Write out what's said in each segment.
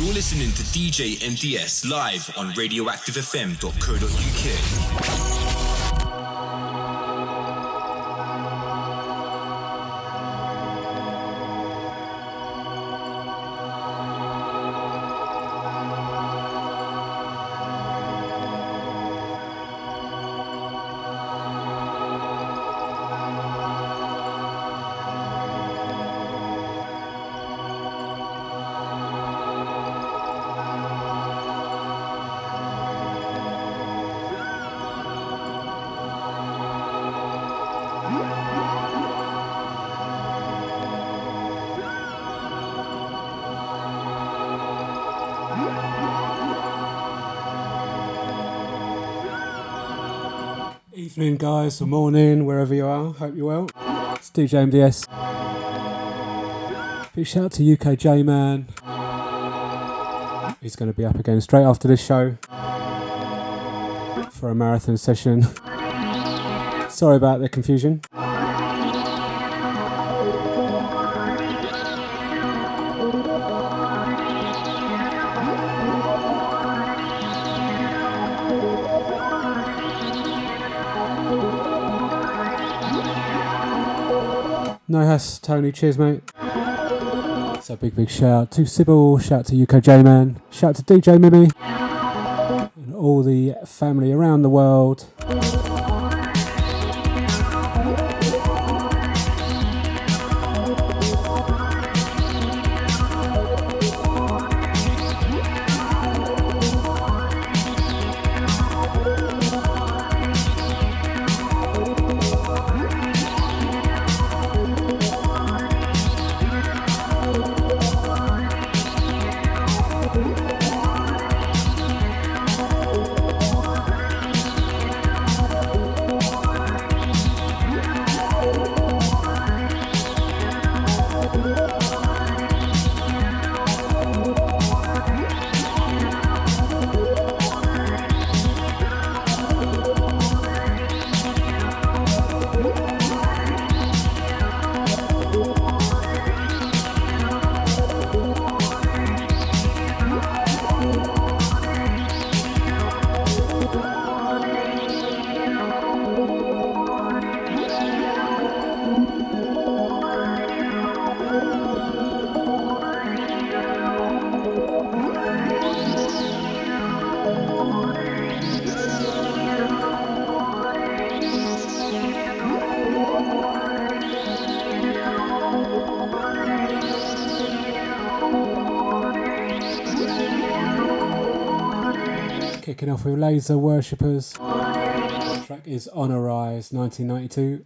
You're listening to DJ MDS live on radioactivefm.co.uk. Evening, guys, or morning, wherever you are. Hope you're well. It's DJ MDS. Big shout out to UK J Man. He's going to be up again straight after this show for a marathon session. Sorry about the confusion. Has Tony, cheers mate. So big big shout out to Sybil, shout out to UK J Man, shout out to DJ Mimi, and all the family around the world. Laser Worshippers. Track is On a Rise 1992.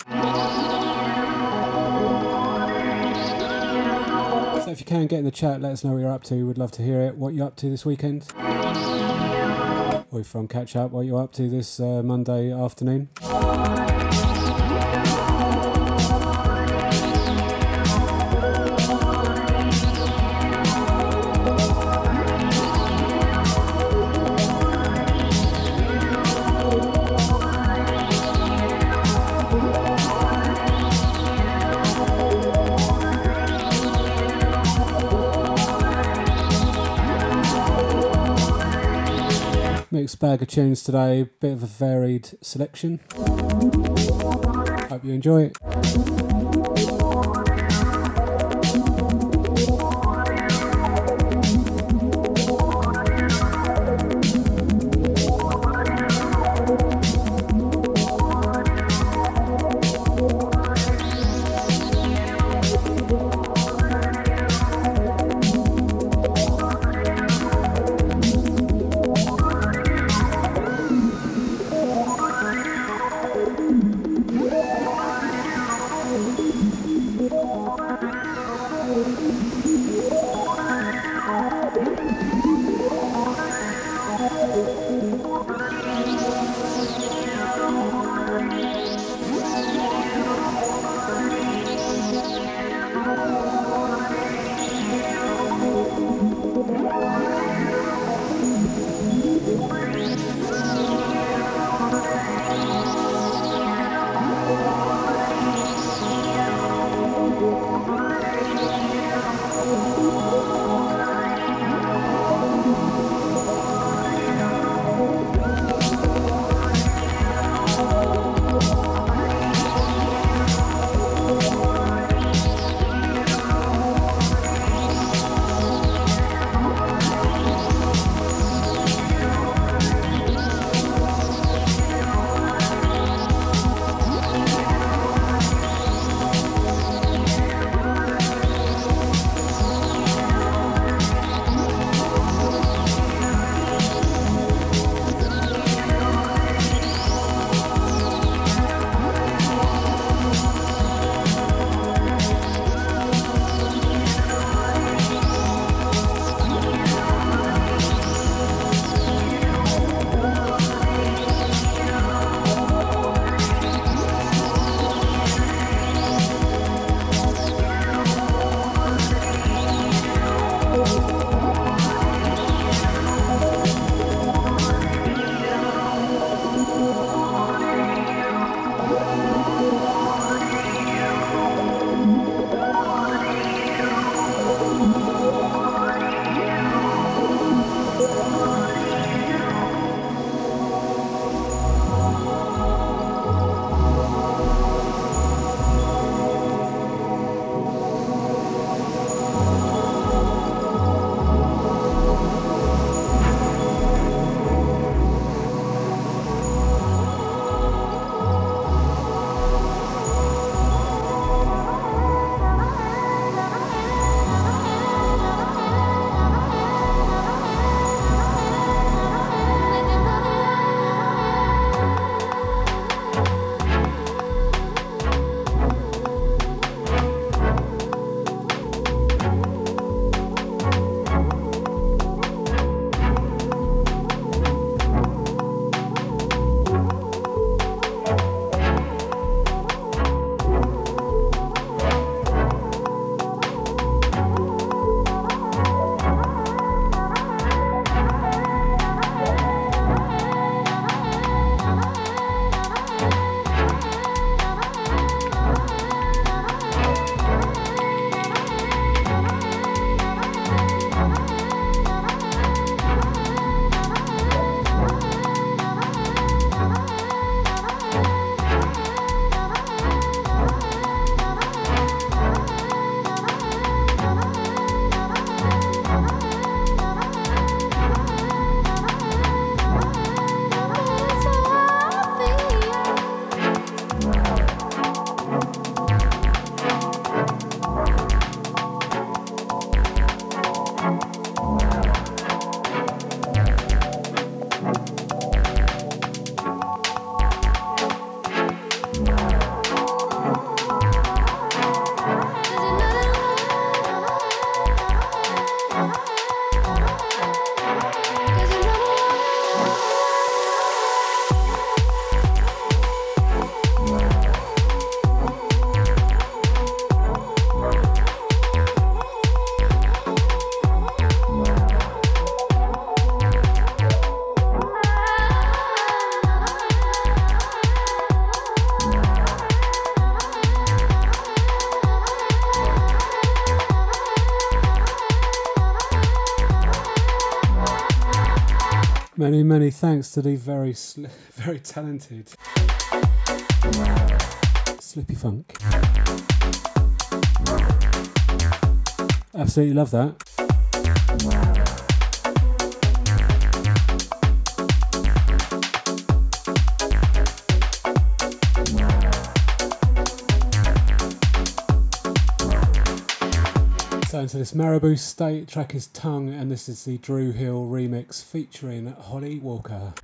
So if you can get in the chat, let us know what you're up to. We'd love to hear it. What you're up to this weekend? Or from catch up, what you're up to this uh, Monday afternoon. Mixed bag of tunes today, bit of a varied selection. Hope you enjoy it. Many, many thanks to the very, sli- very talented Slippy Funk. Absolutely love that. Maribou State track is Tongue, and this is the Drew Hill remix featuring Holly Walker.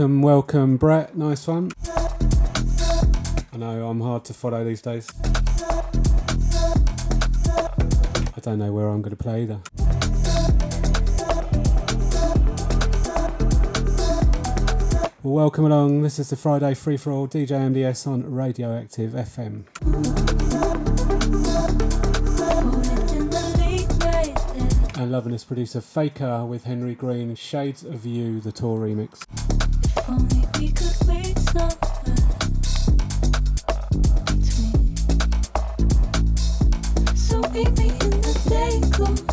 Welcome, welcome, Brett. Nice one. I know I'm hard to follow these days. I don't know where I'm going to play either. Well, welcome along. This is the Friday Free for All DJ MDS on Radioactive FM. And loving this producer Faker with Henry Green, Shades of You, the tour remix. Meet me in the day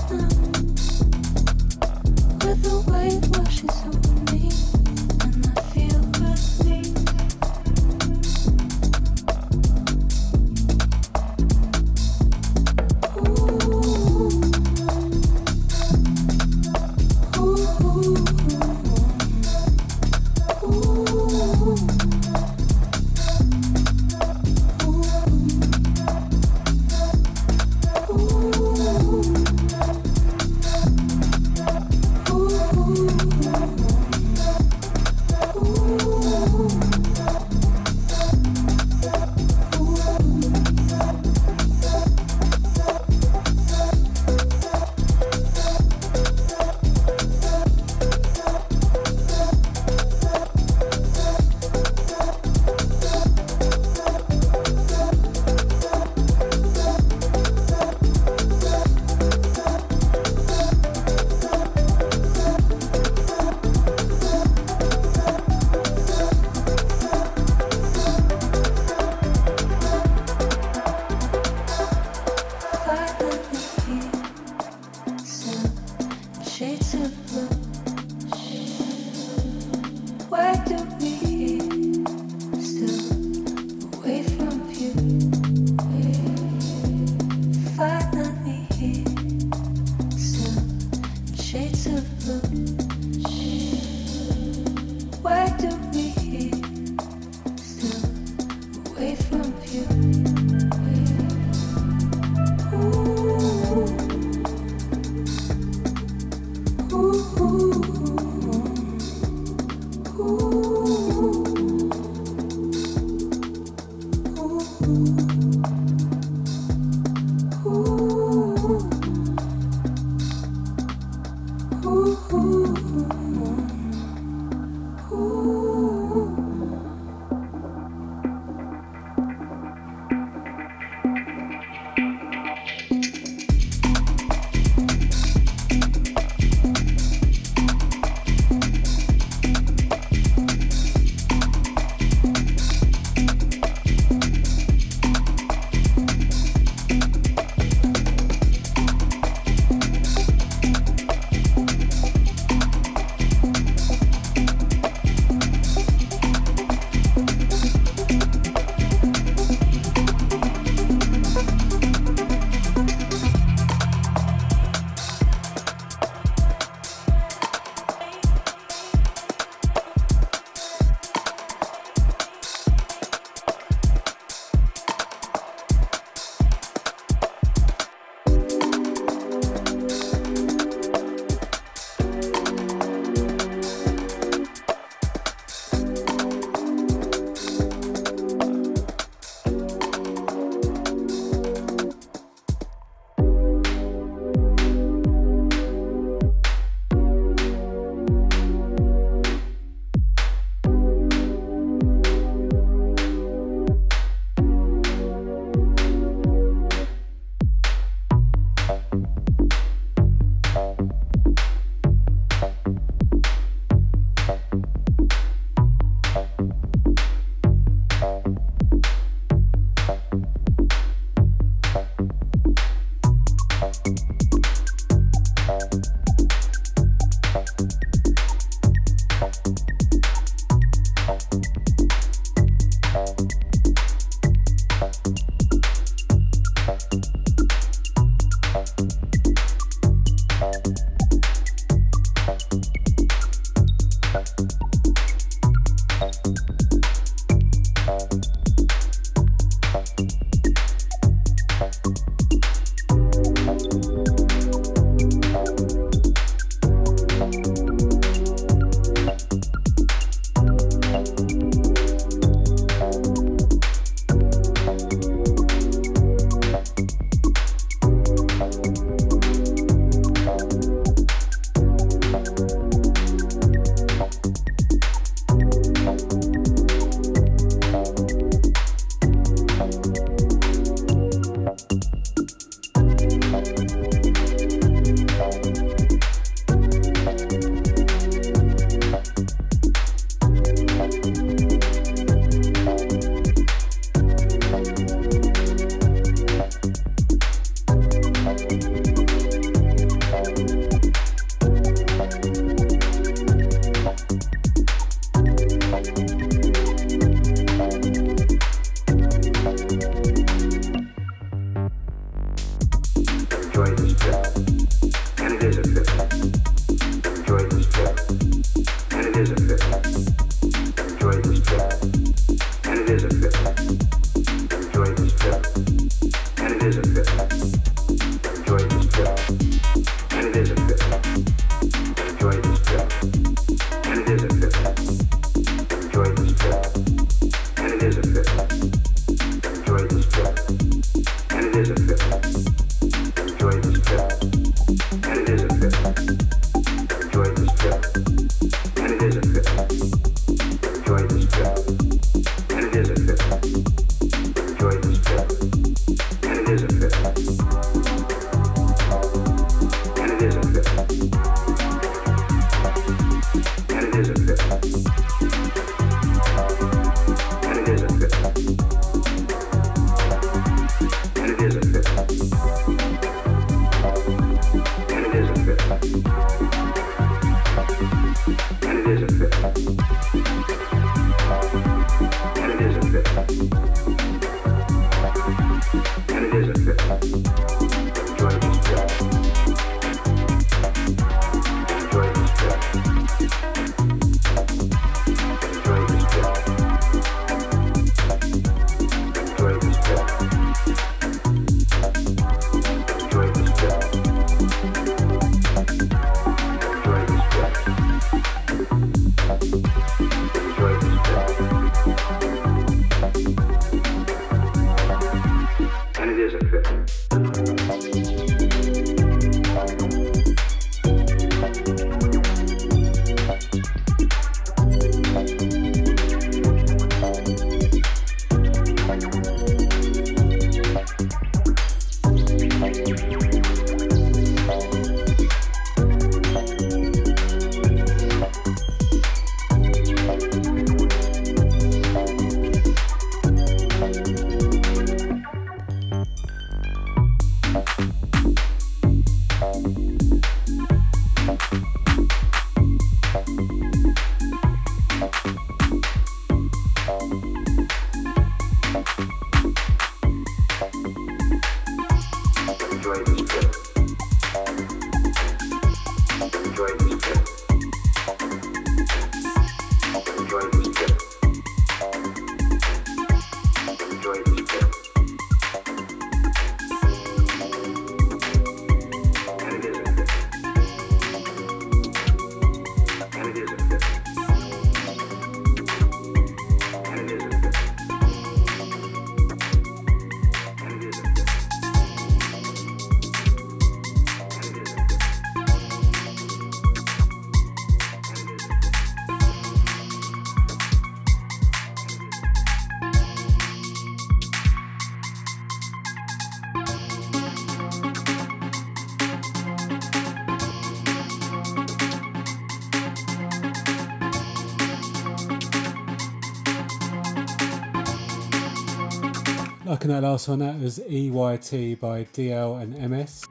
That last one, that was EYT by DL and MS.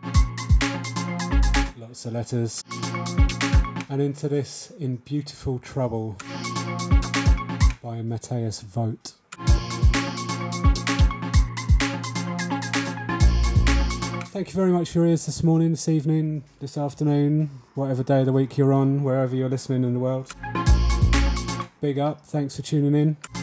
Lots of letters. And into this in Beautiful Trouble by Matthias Vogt. Thank you very much for your ears this morning, this evening, this afternoon, whatever day of the week you're on, wherever you're listening in the world. Big up, thanks for tuning in.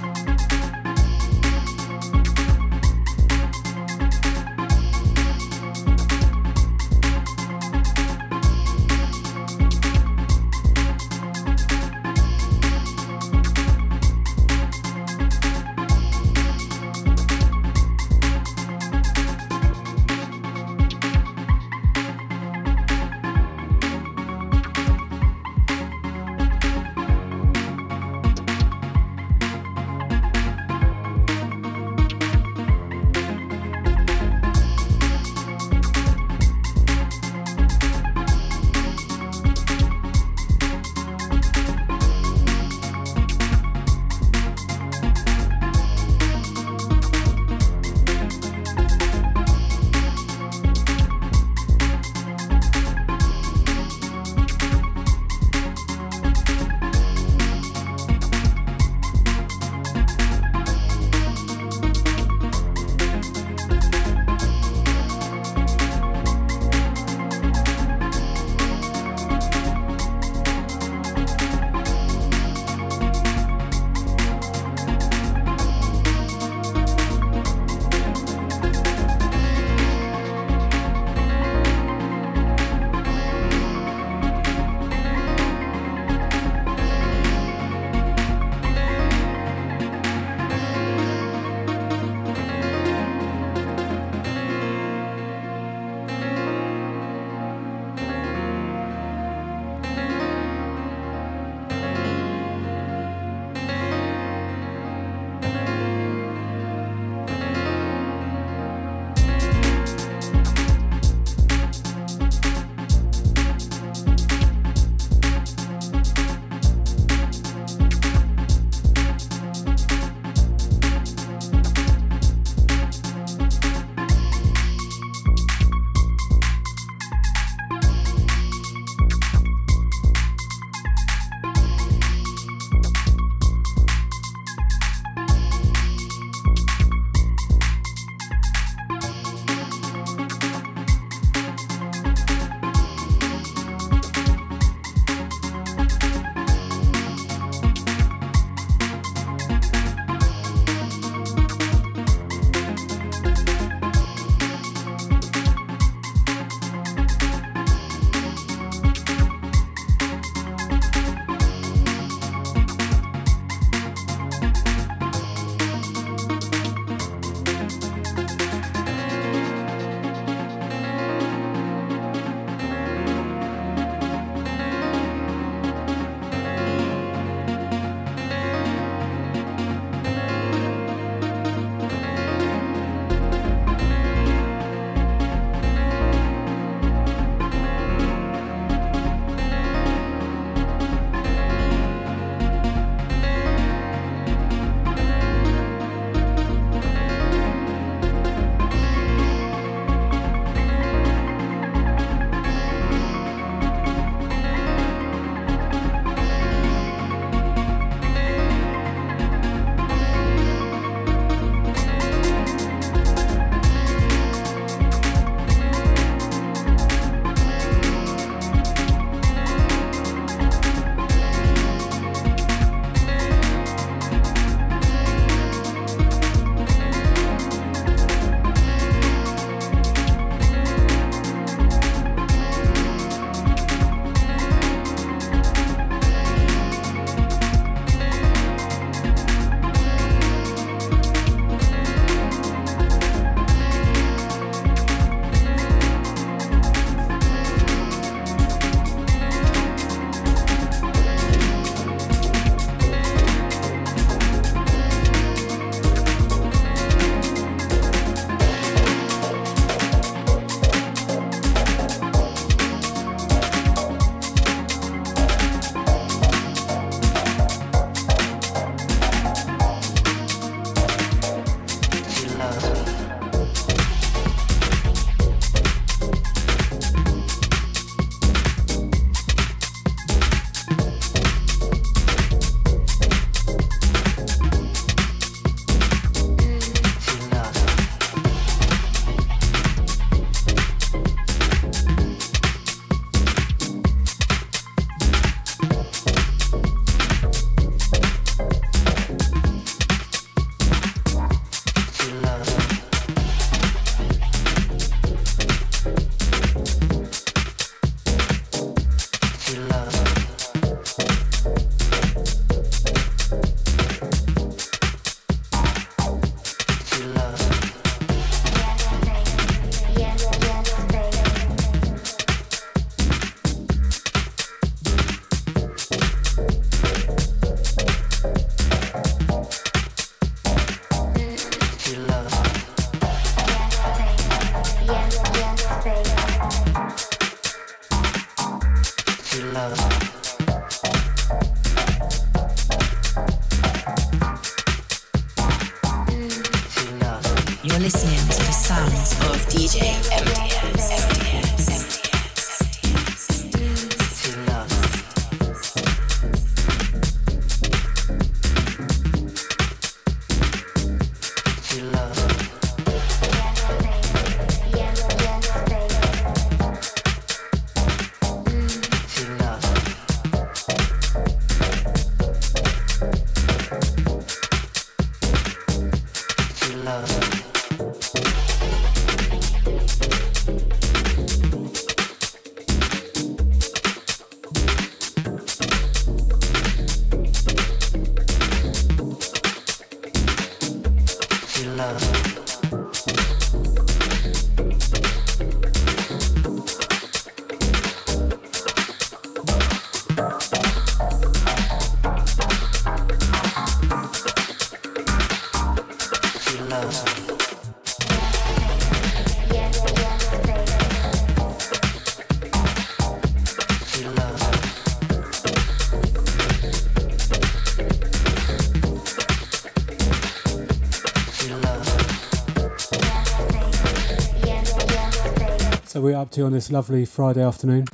We're up to on this lovely Friday afternoon.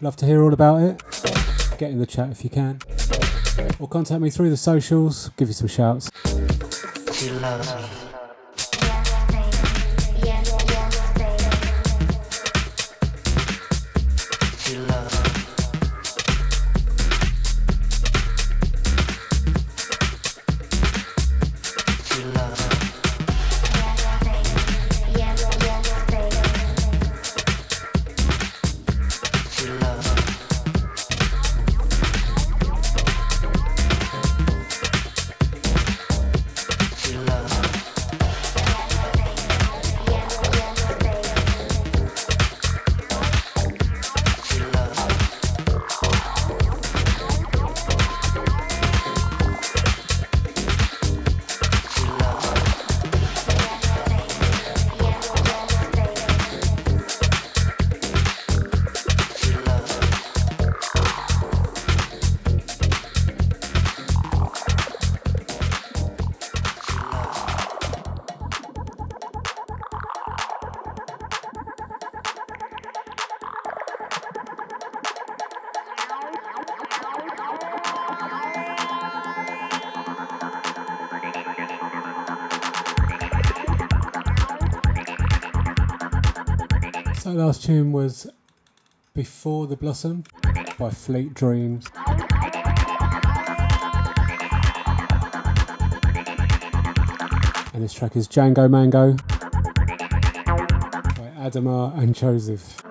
Love to hear all about it. Get in the chat if you can. Or contact me through the socials, give you some shouts. So last tune was Before the Blossom by Fleet Dreams. And this track is Django Mango by Adama and Joseph.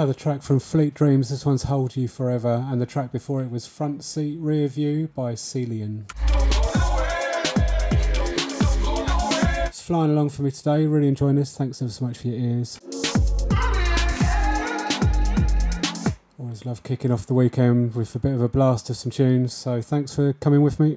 Another track from Fleet Dreams. This one's Hold You Forever, and the track before it was Front Seat Rear View by Celian. It's flying along for me today. Really enjoying this. Thanks ever so much for your ears. Always love kicking off the weekend with a bit of a blast of some tunes. So thanks for coming with me.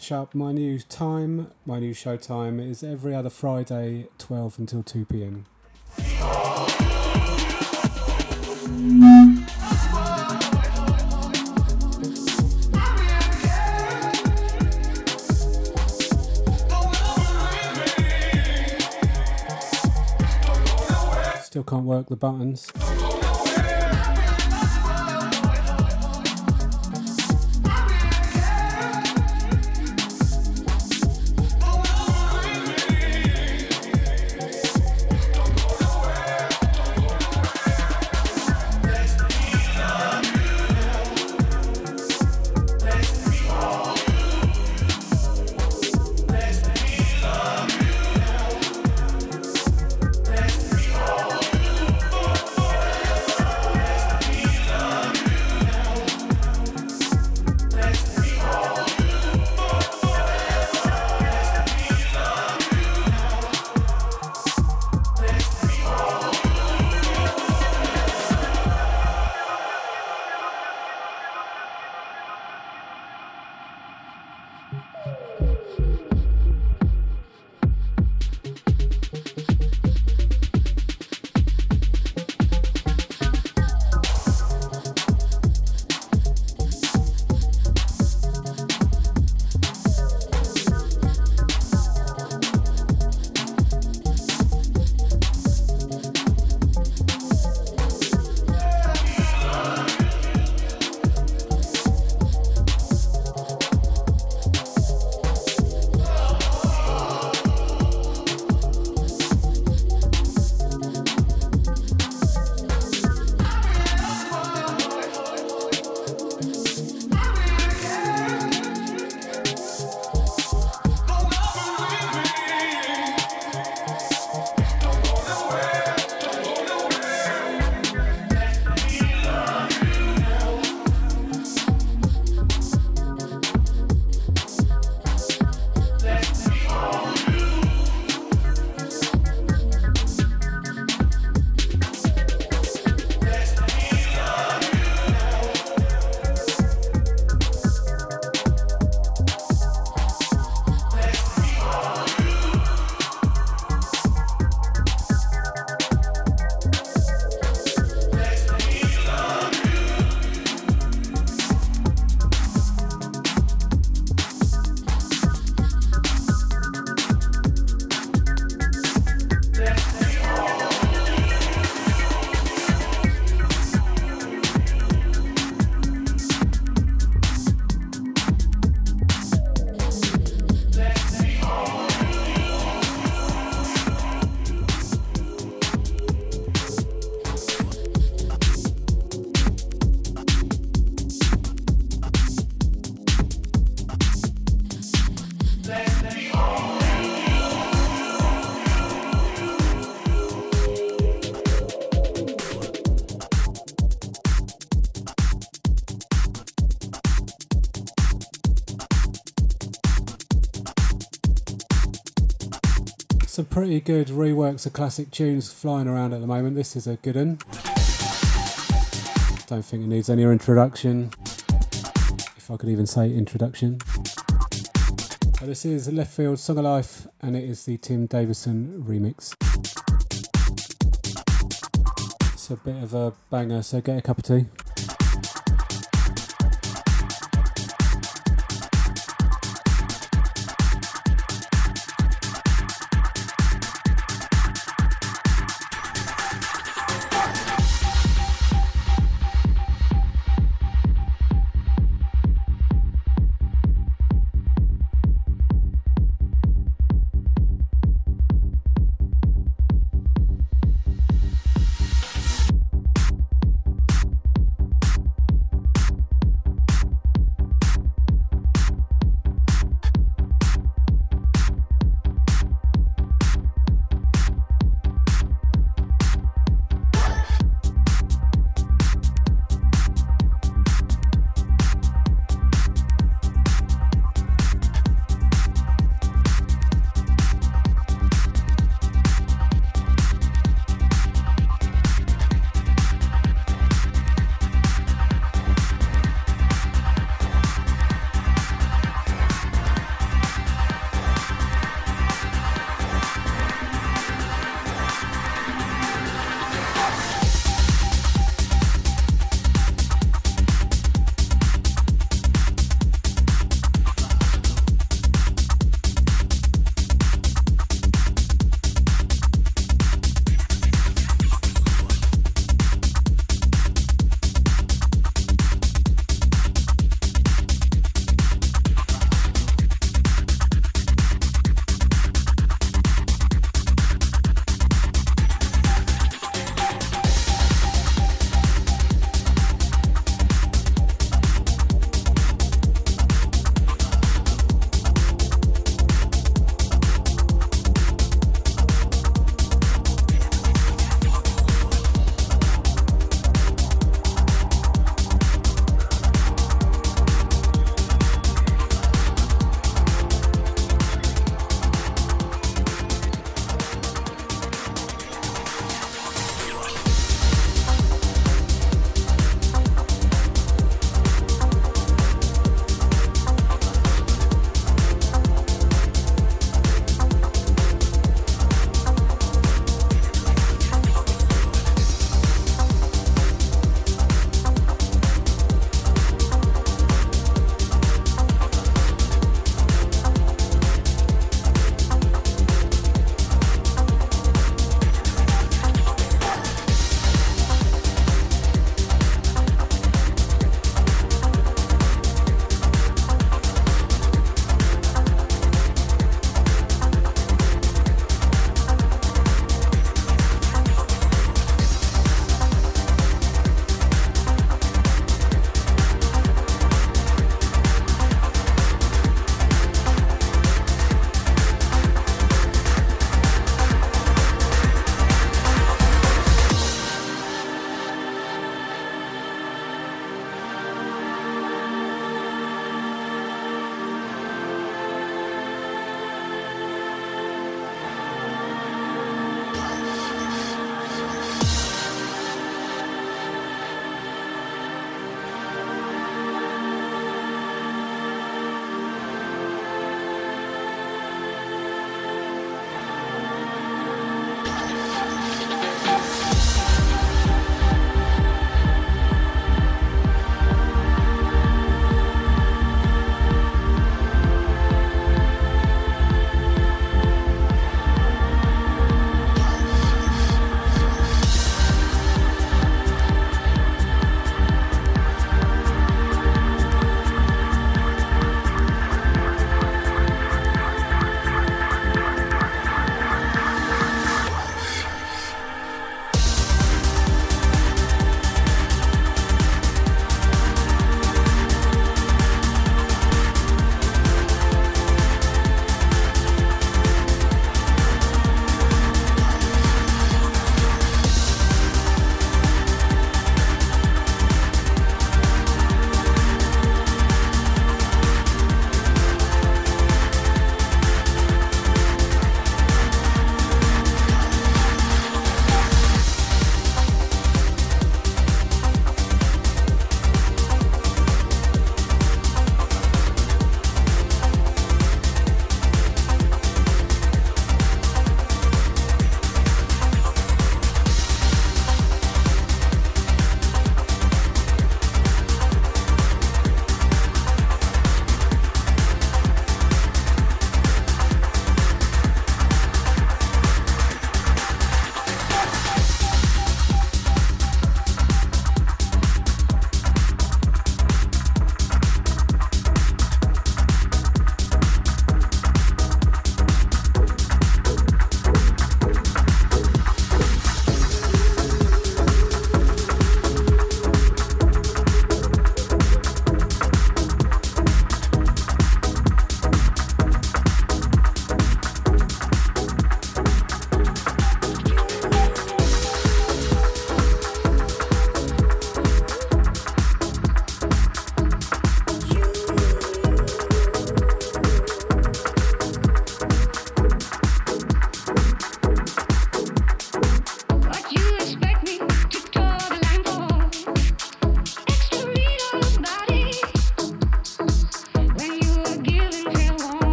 Catch up, my new time, my new show time is every other Friday, 12 until 2 pm. Still can't work the buttons. Pretty good reworks of classic tunes flying around at the moment. This is a good one. Don't think it needs any introduction. If I could even say introduction. But this is Leftfield Song of Life and it is the Tim Davison remix. It's a bit of a banger, so get a cup of tea.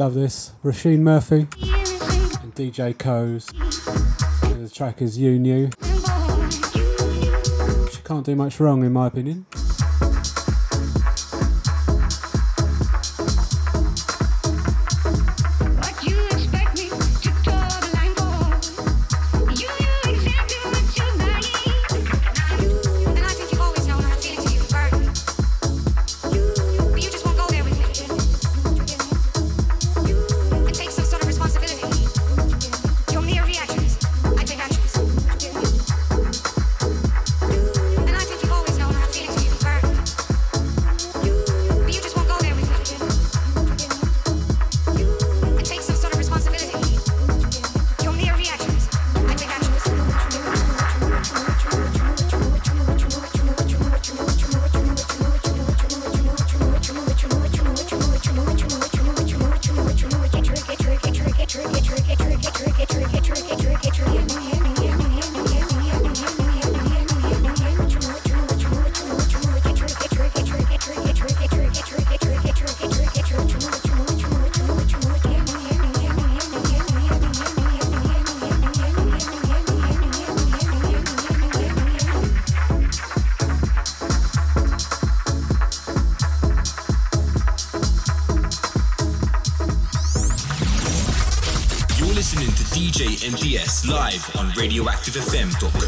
Love this. Róisín Murphy and DJ Koze. The track is You Knew. She can't do much wrong, in my opinion. Live on radioactivefm.co.uk.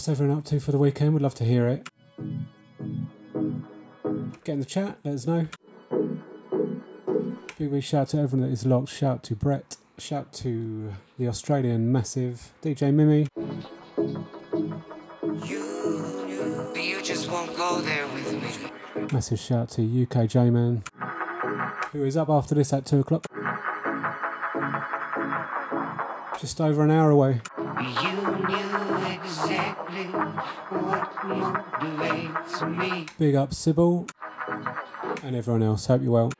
what's everyone up to for the weekend? We'd love to hear it. Get in the chat, let us know. Big, big shout to everyone that is locked. Shout to Brett. Shout to the Australian massive DJ Mimi. You, you just won't go there with me. Massive shout to UK J Man, who is up after this at 2 o'clock. Just over an hour away. You knew exactly what motivates me. Big up Sybil and everyone else. Hope you're well.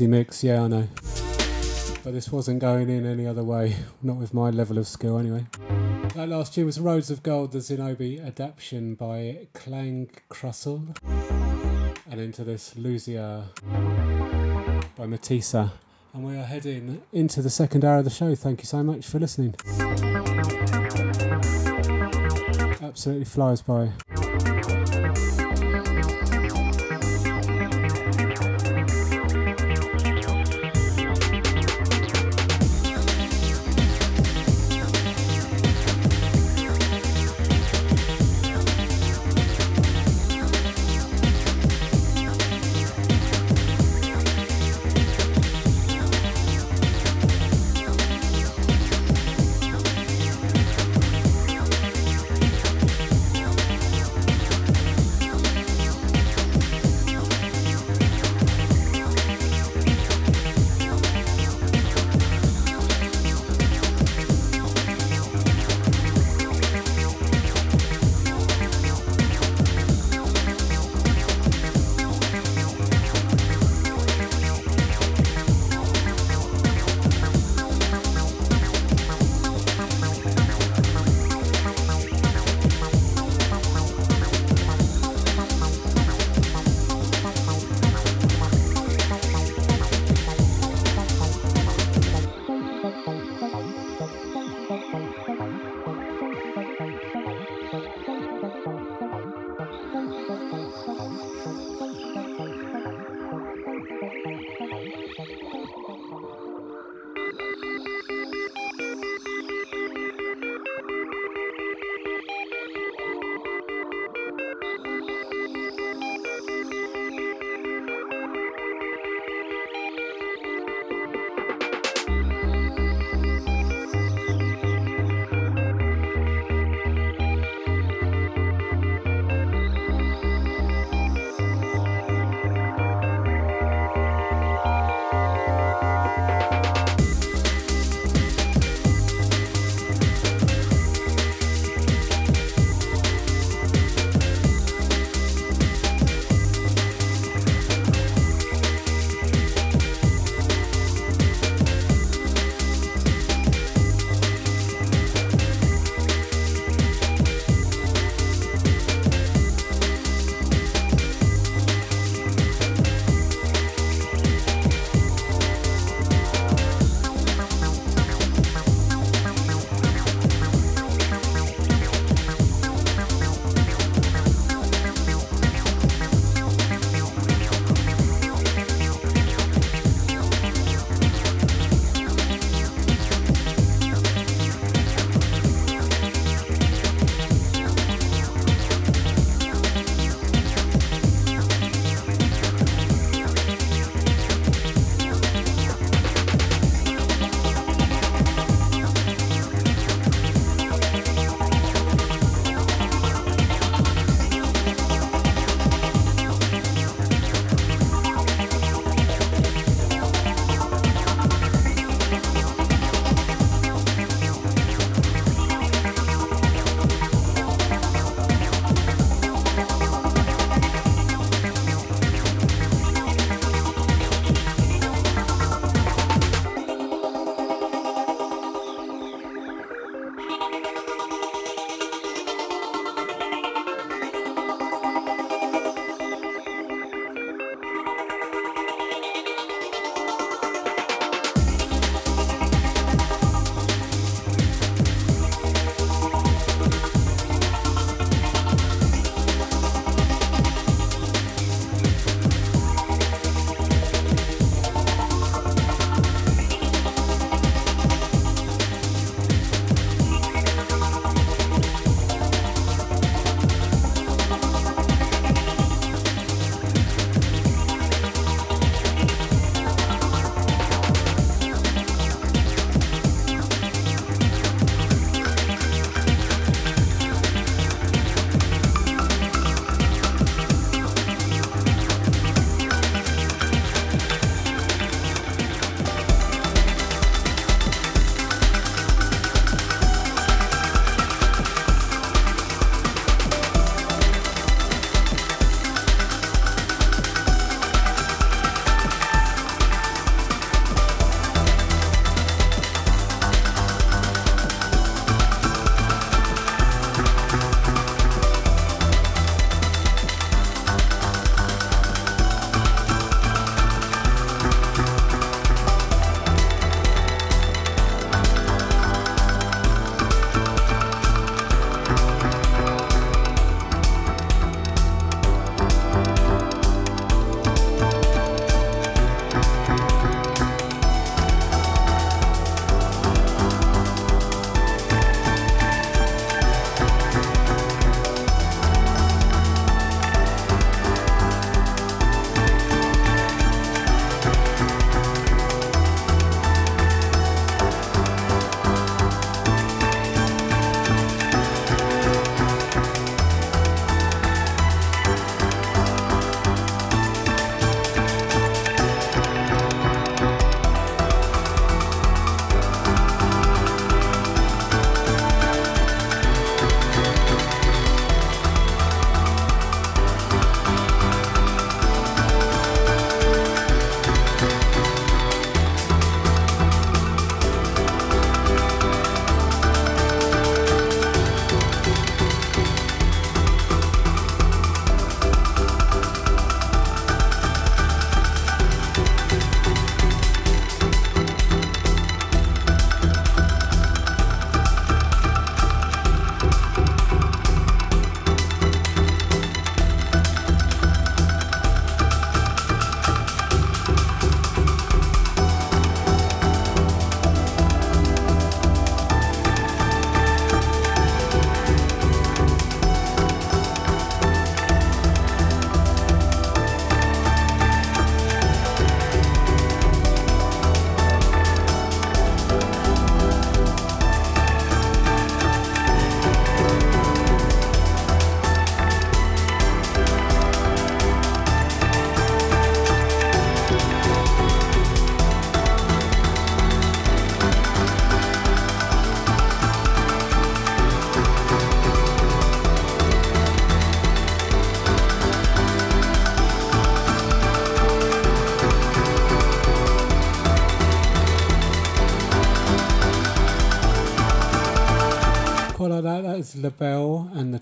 Lazy mix, yeah, I know. But this wasn't going in any other way, not with my level of skill anyway. That last tune was Roads of Gold, the Zenobi adaptation by Klang Krussel. And into this Lucia by Matissa. And we are heading into the second hour of the show. Thank you so much for listening. Absolutely flies by.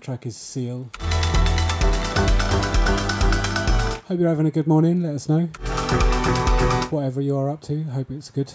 Track is Seal. Hope you're having a good morning. Let us know. Whatever you are up to, hope it's good.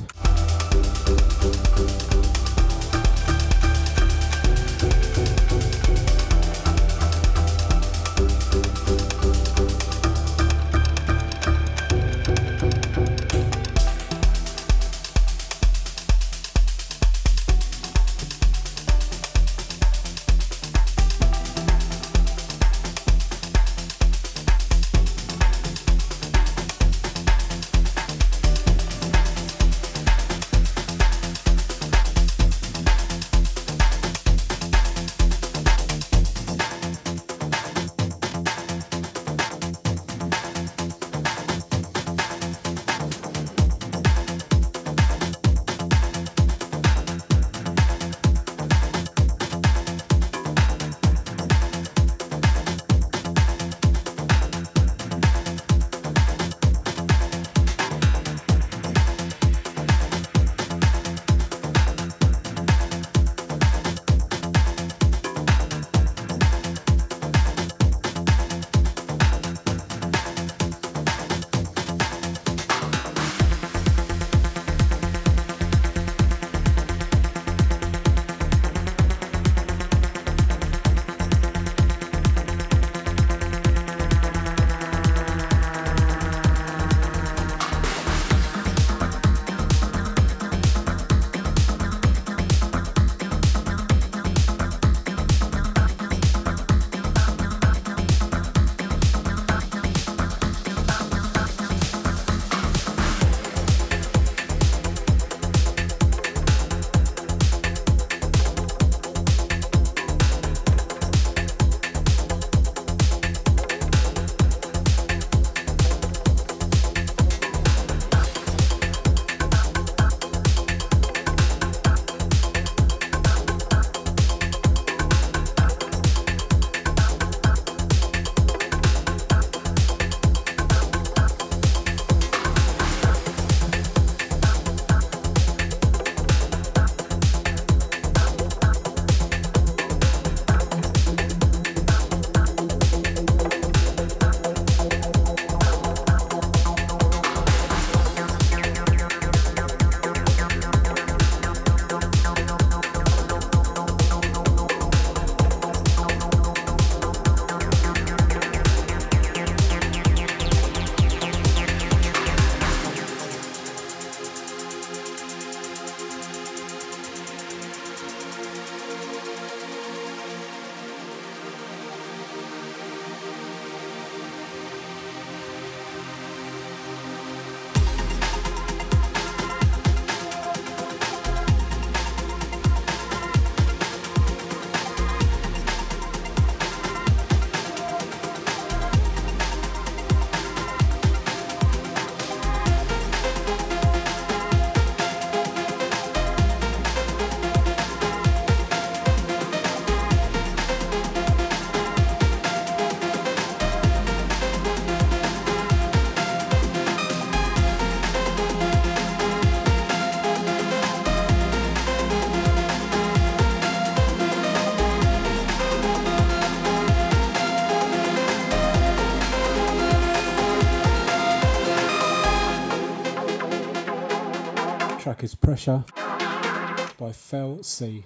Pressure by Fel C.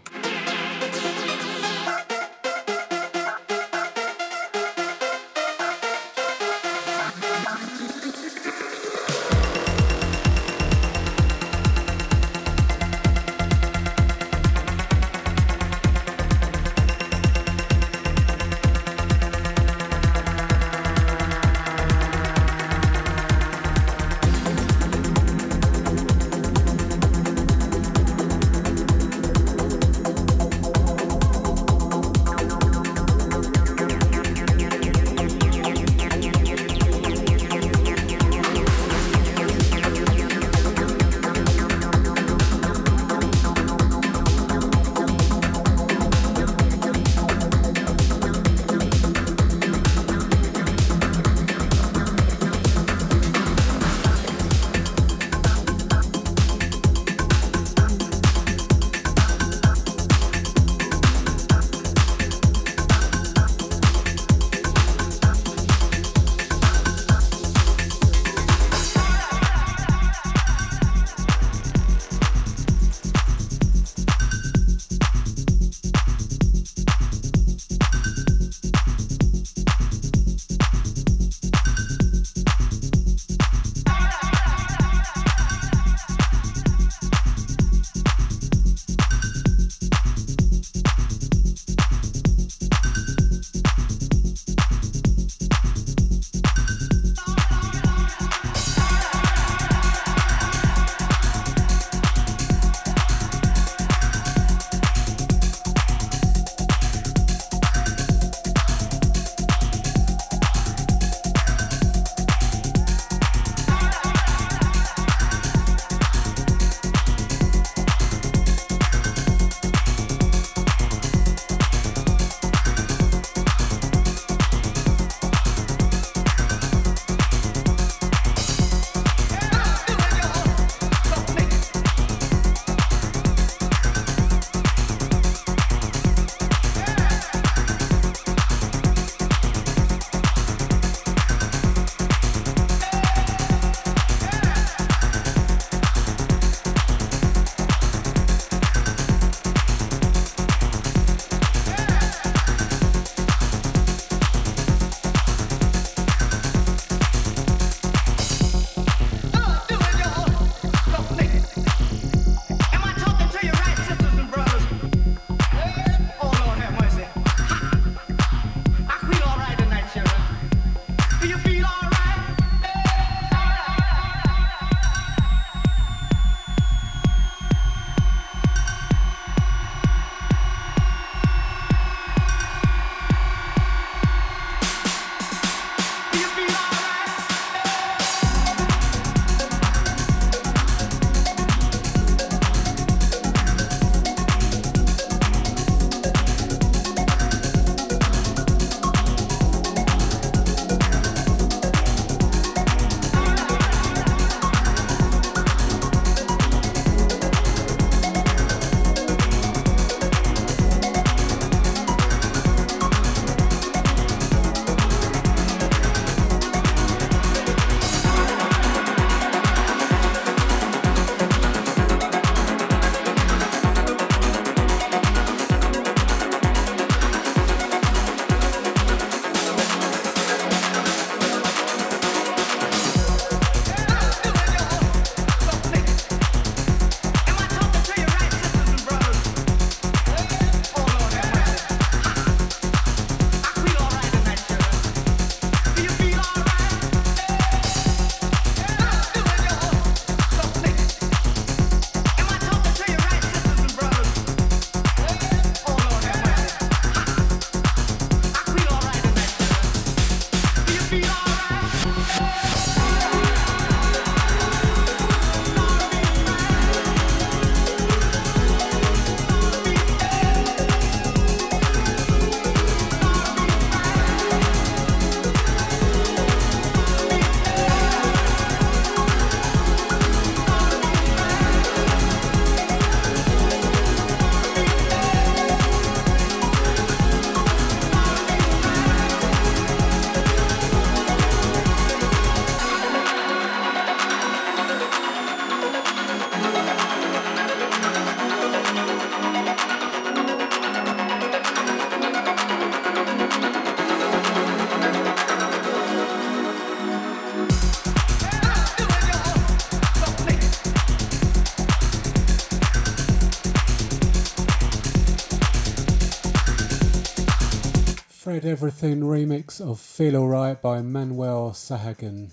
Everything remix of Feel Alright by Manuel Sahagan.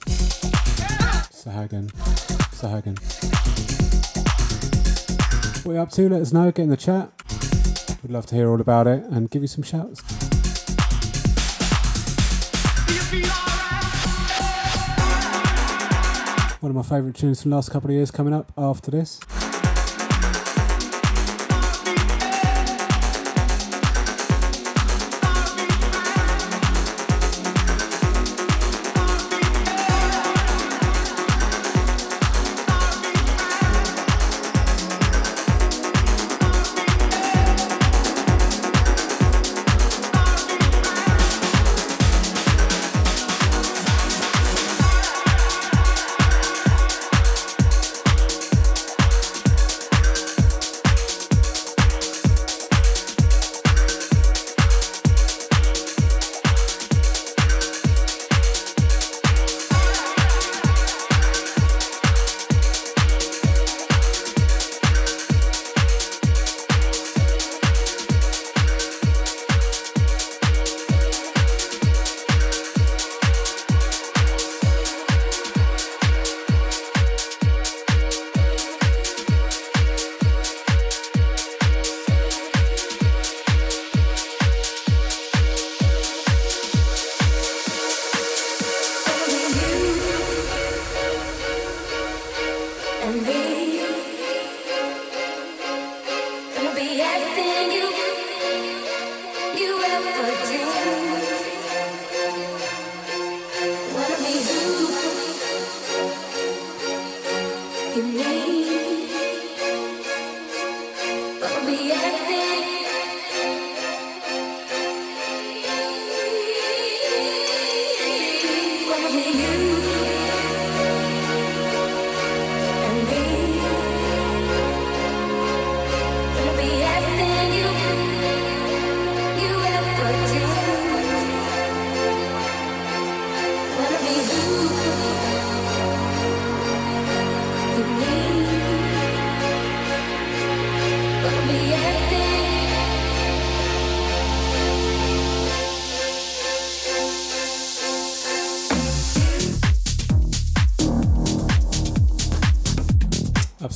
Sahagan. Sahagan. What are you up to? Let us know. Get in the chat. We'd love to hear all about it and give you some shouts. One of my favourite tunes from the last couple of years coming up after this.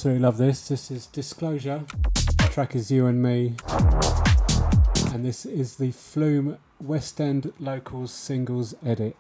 Absolutely love this. This is Disclosure. The track is You and Me. And this is the Flume West End Locals Singles Edit.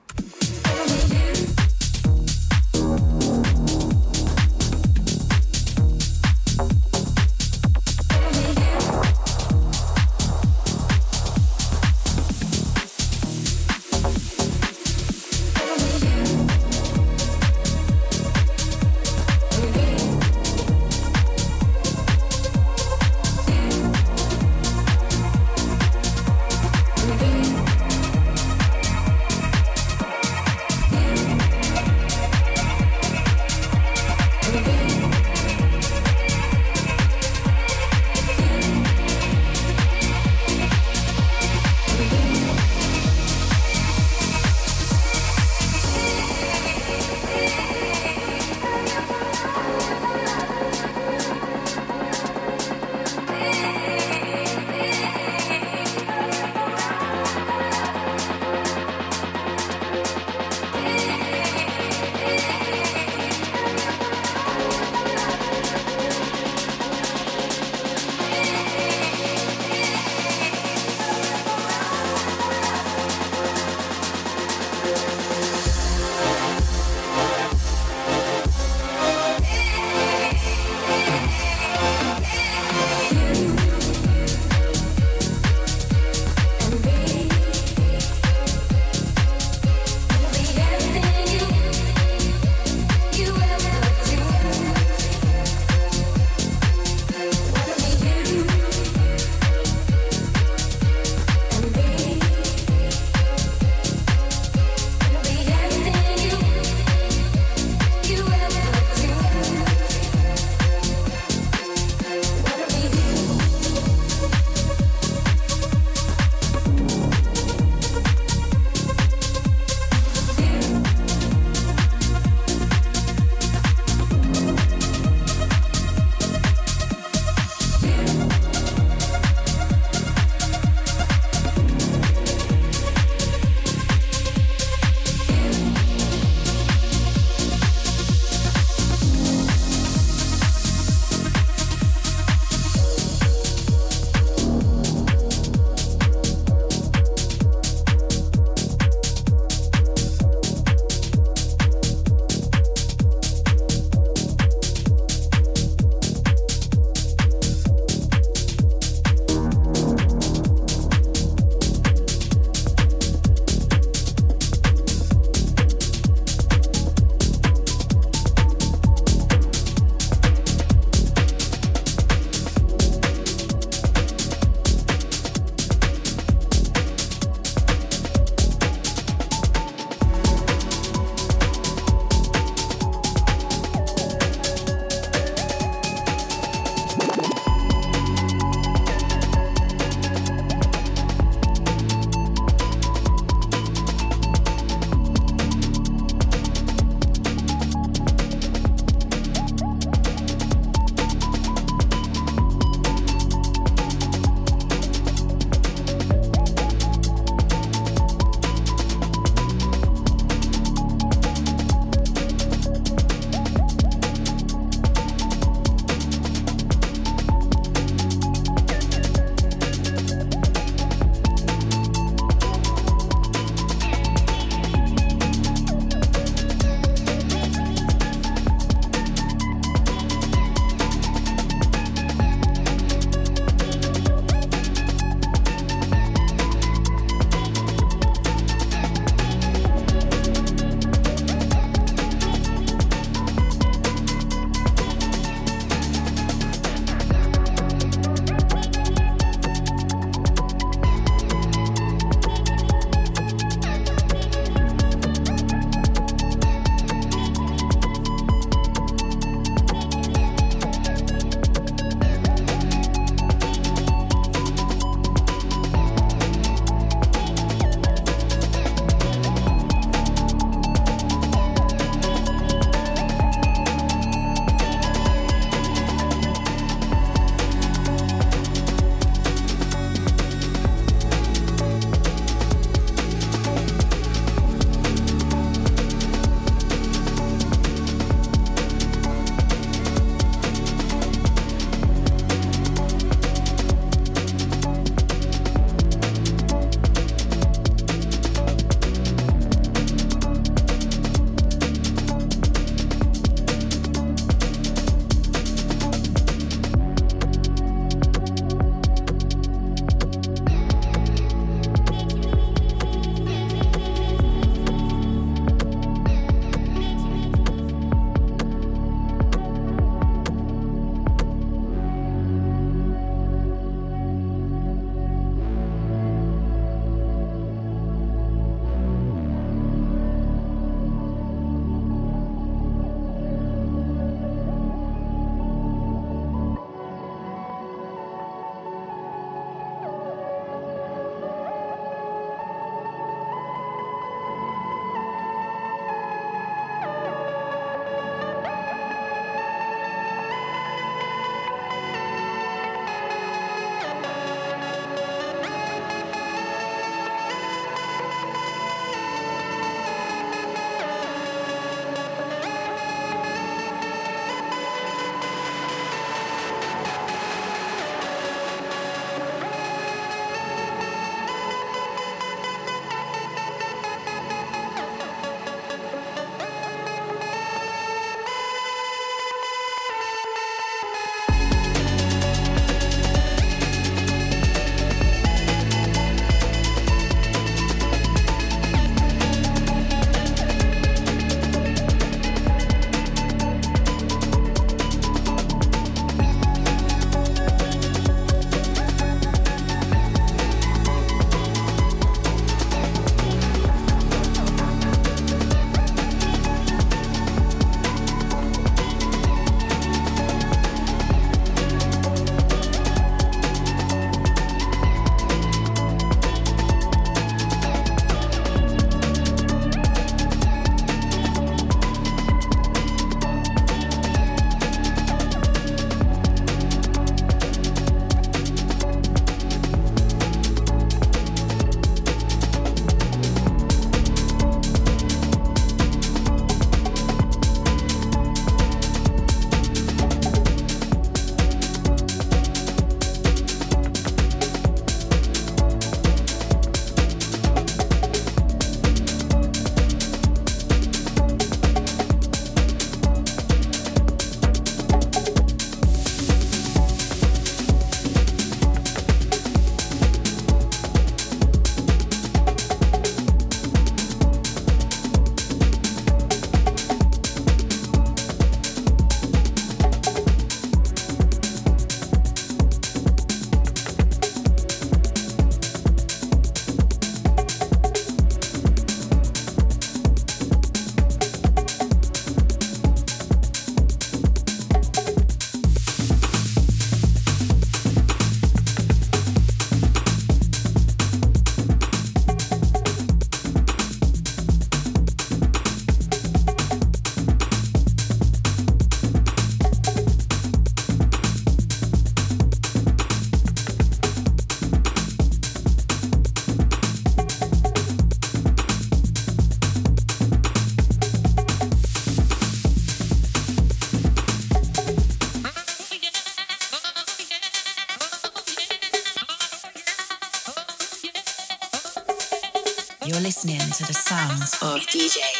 Of DJ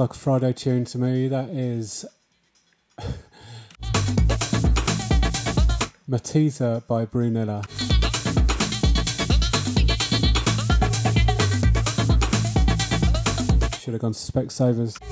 like a Friday tune to me. That is Matisa by Brunella. Should have gone to Specsavers.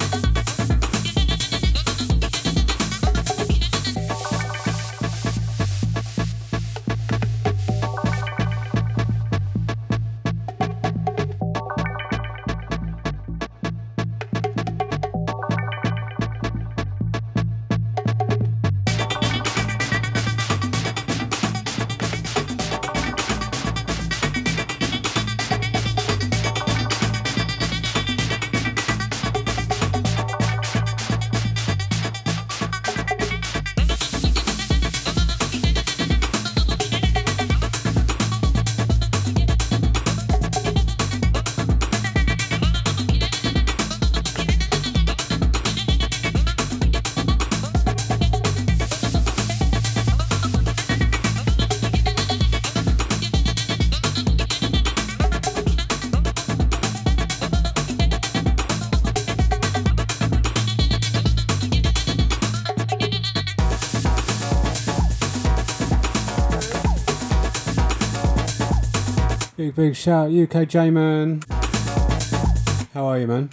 Big, shout, UK J Man. How are you, man?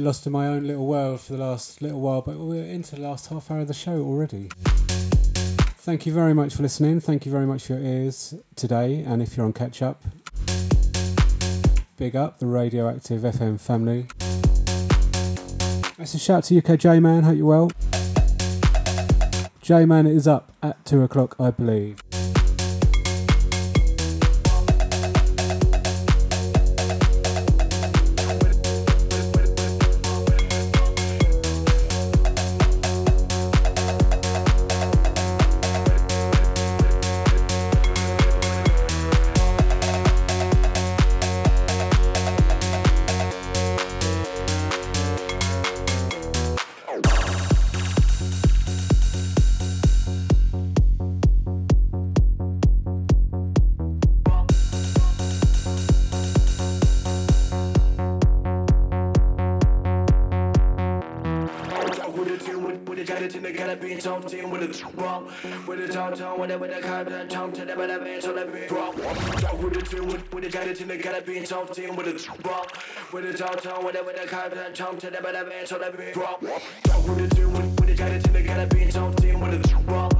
Bit lost in my own little world for the last little while, but we're into the last half hour of the show already. Thank you very much for listening. Thank you very much for your ears today. And if you're on catch up, big up the Radioactive FM family. That's a shout to UK J Man. Hope you're well. J Man is up at two o'clock, I believe. With the with the kind of tone to the better man, so let me wrong. Talk with the team, with, with the guidance in the gotta be top team with the wrong. With the top tone, with the with the kind of tone to the better man, so let me wrong. Talk with the team, with, with the guidance in the gotta be team with the wrong.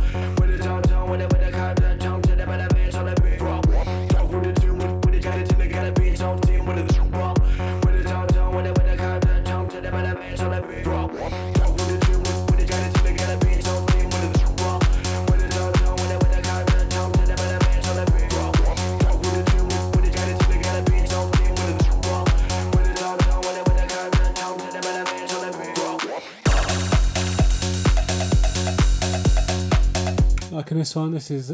This one, this is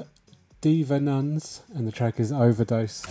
Diva Nuns, and the track is Overdose.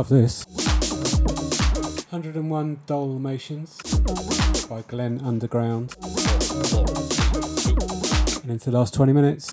Love this. 101 Dalmatians by Glenn Underground. And into the last 20 minutes.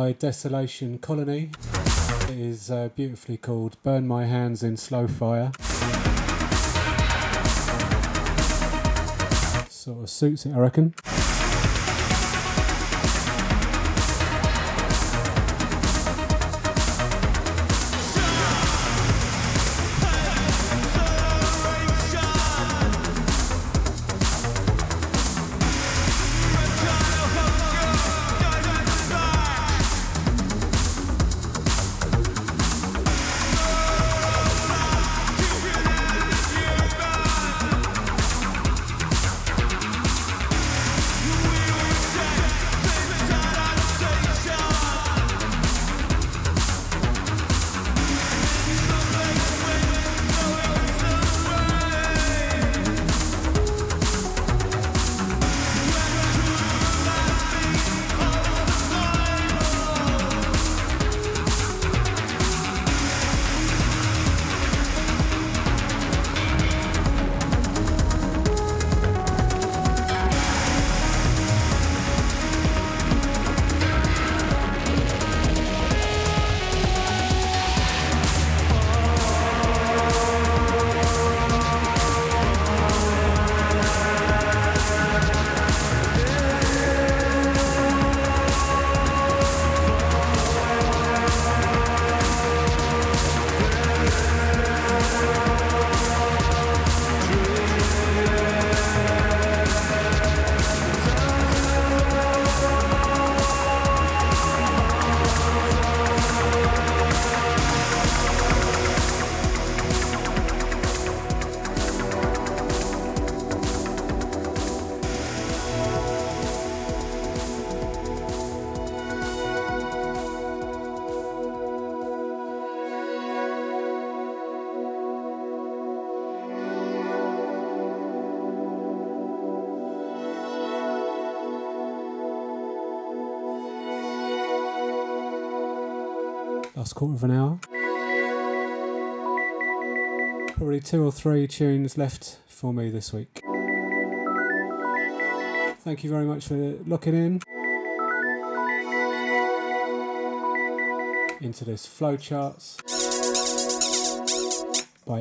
By Desolation Colony. It is uh, beautifully called Burn My Hands in Slow Fire. Sort of suits it, I reckon. Three tunes left for me this week. Thank you very much for looking in. Into this flowcharts. By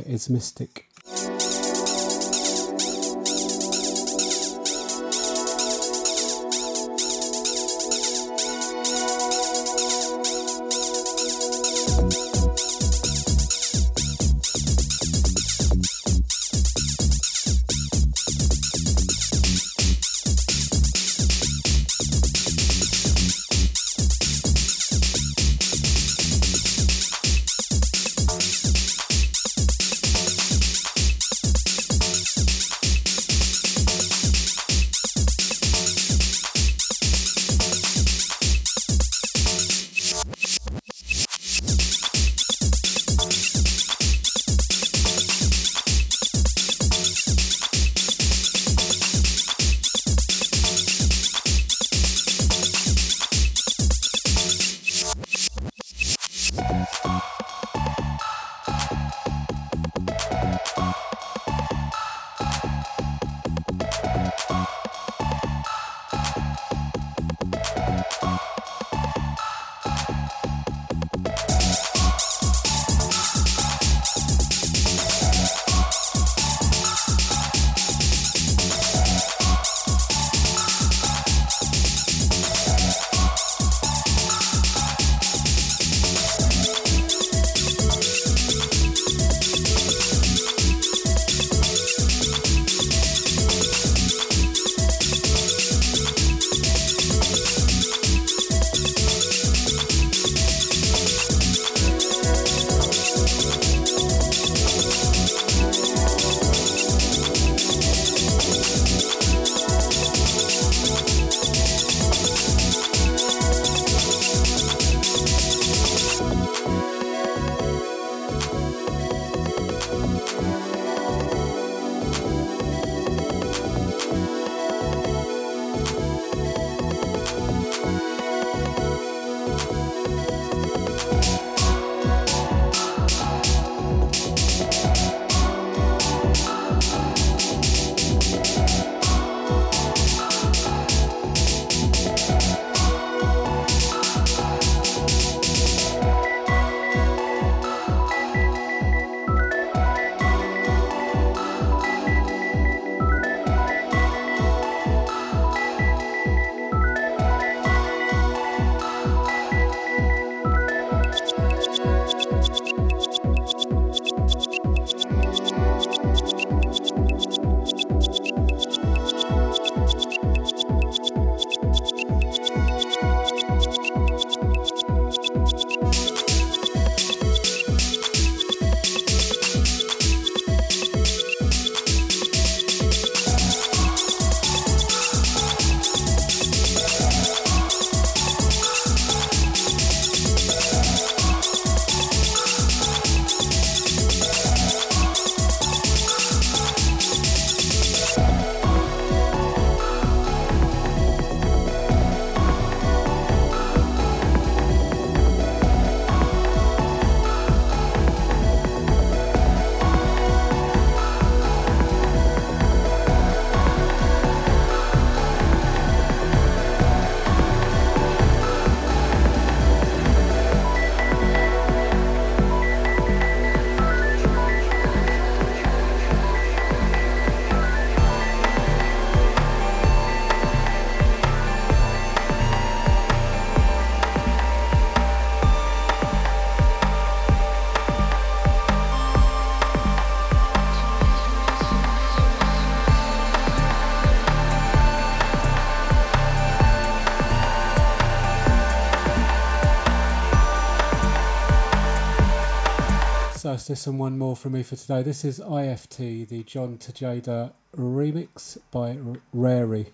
Ismystic. justice and one more from me for today. This is IFT, the John Tejada remix by Rary.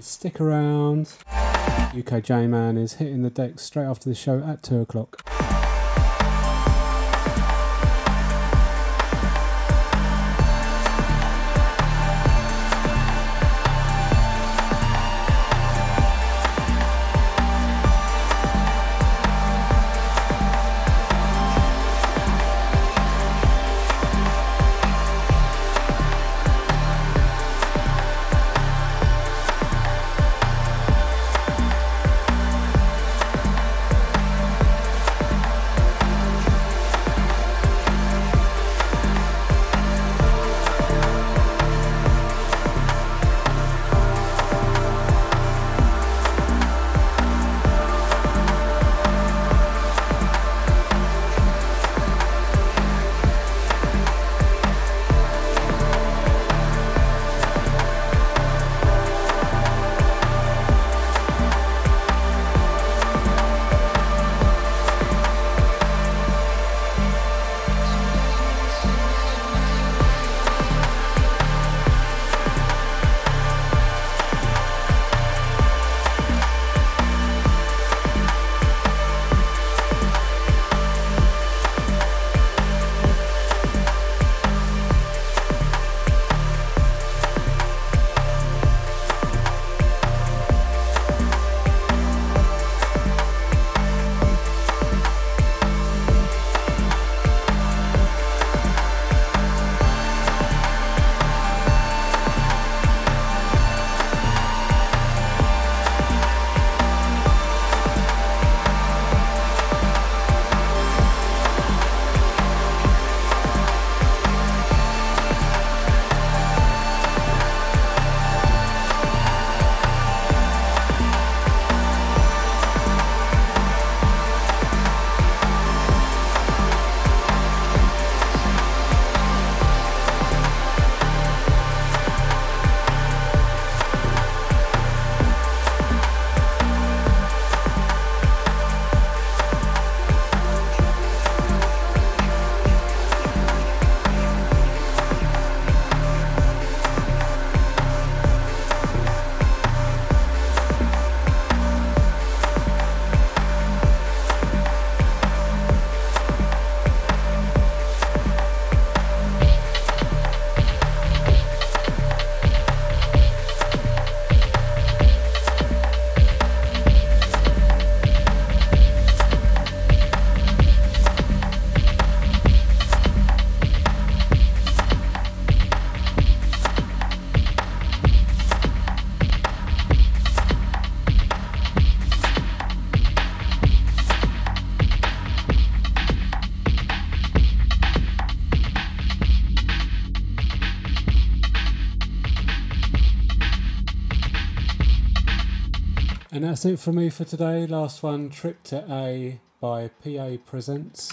Stick around. UK J Man is hitting the deck straight after the show at 2 o'clock. That's it for me for today. Last one, Trip to A by PA Presents.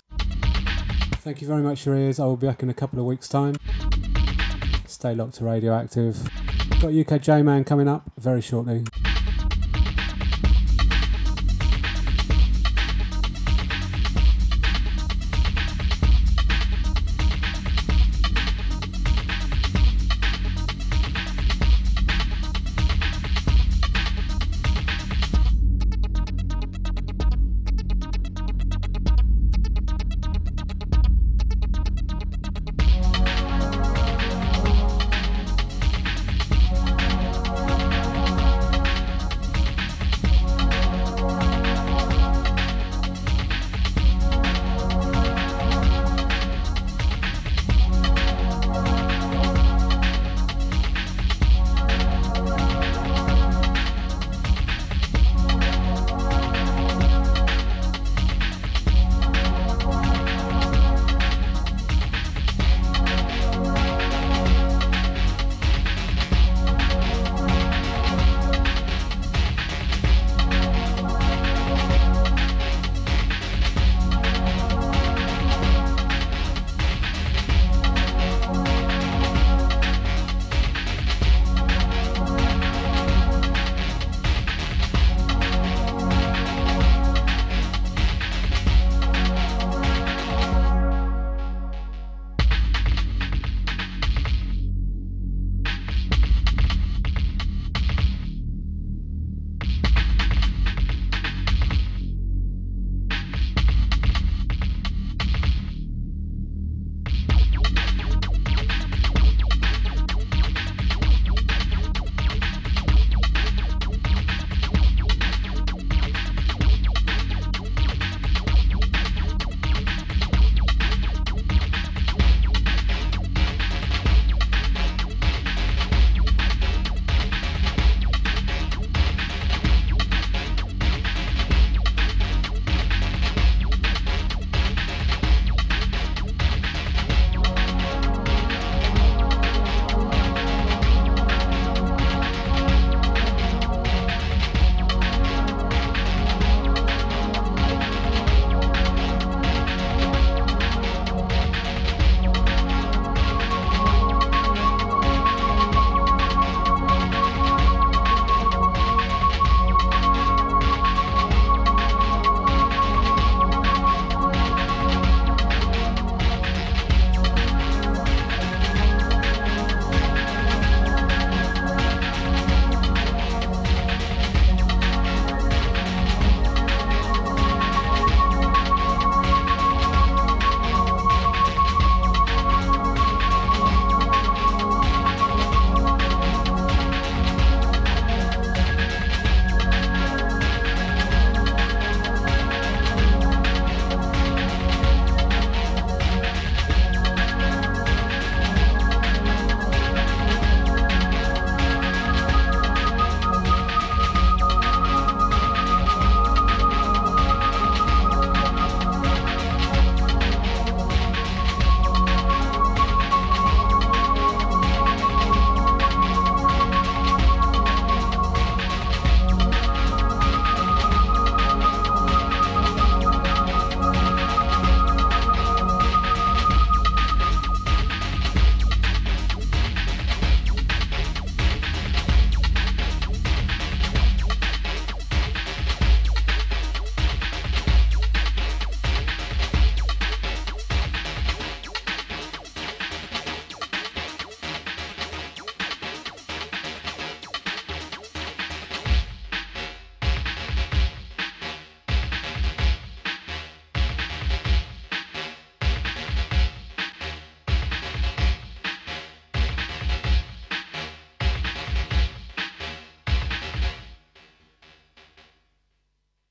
Thank you very much your ears. I will be back in a couple of weeks' time. Stay locked to Radioactive. Got UK J Man coming up very shortly.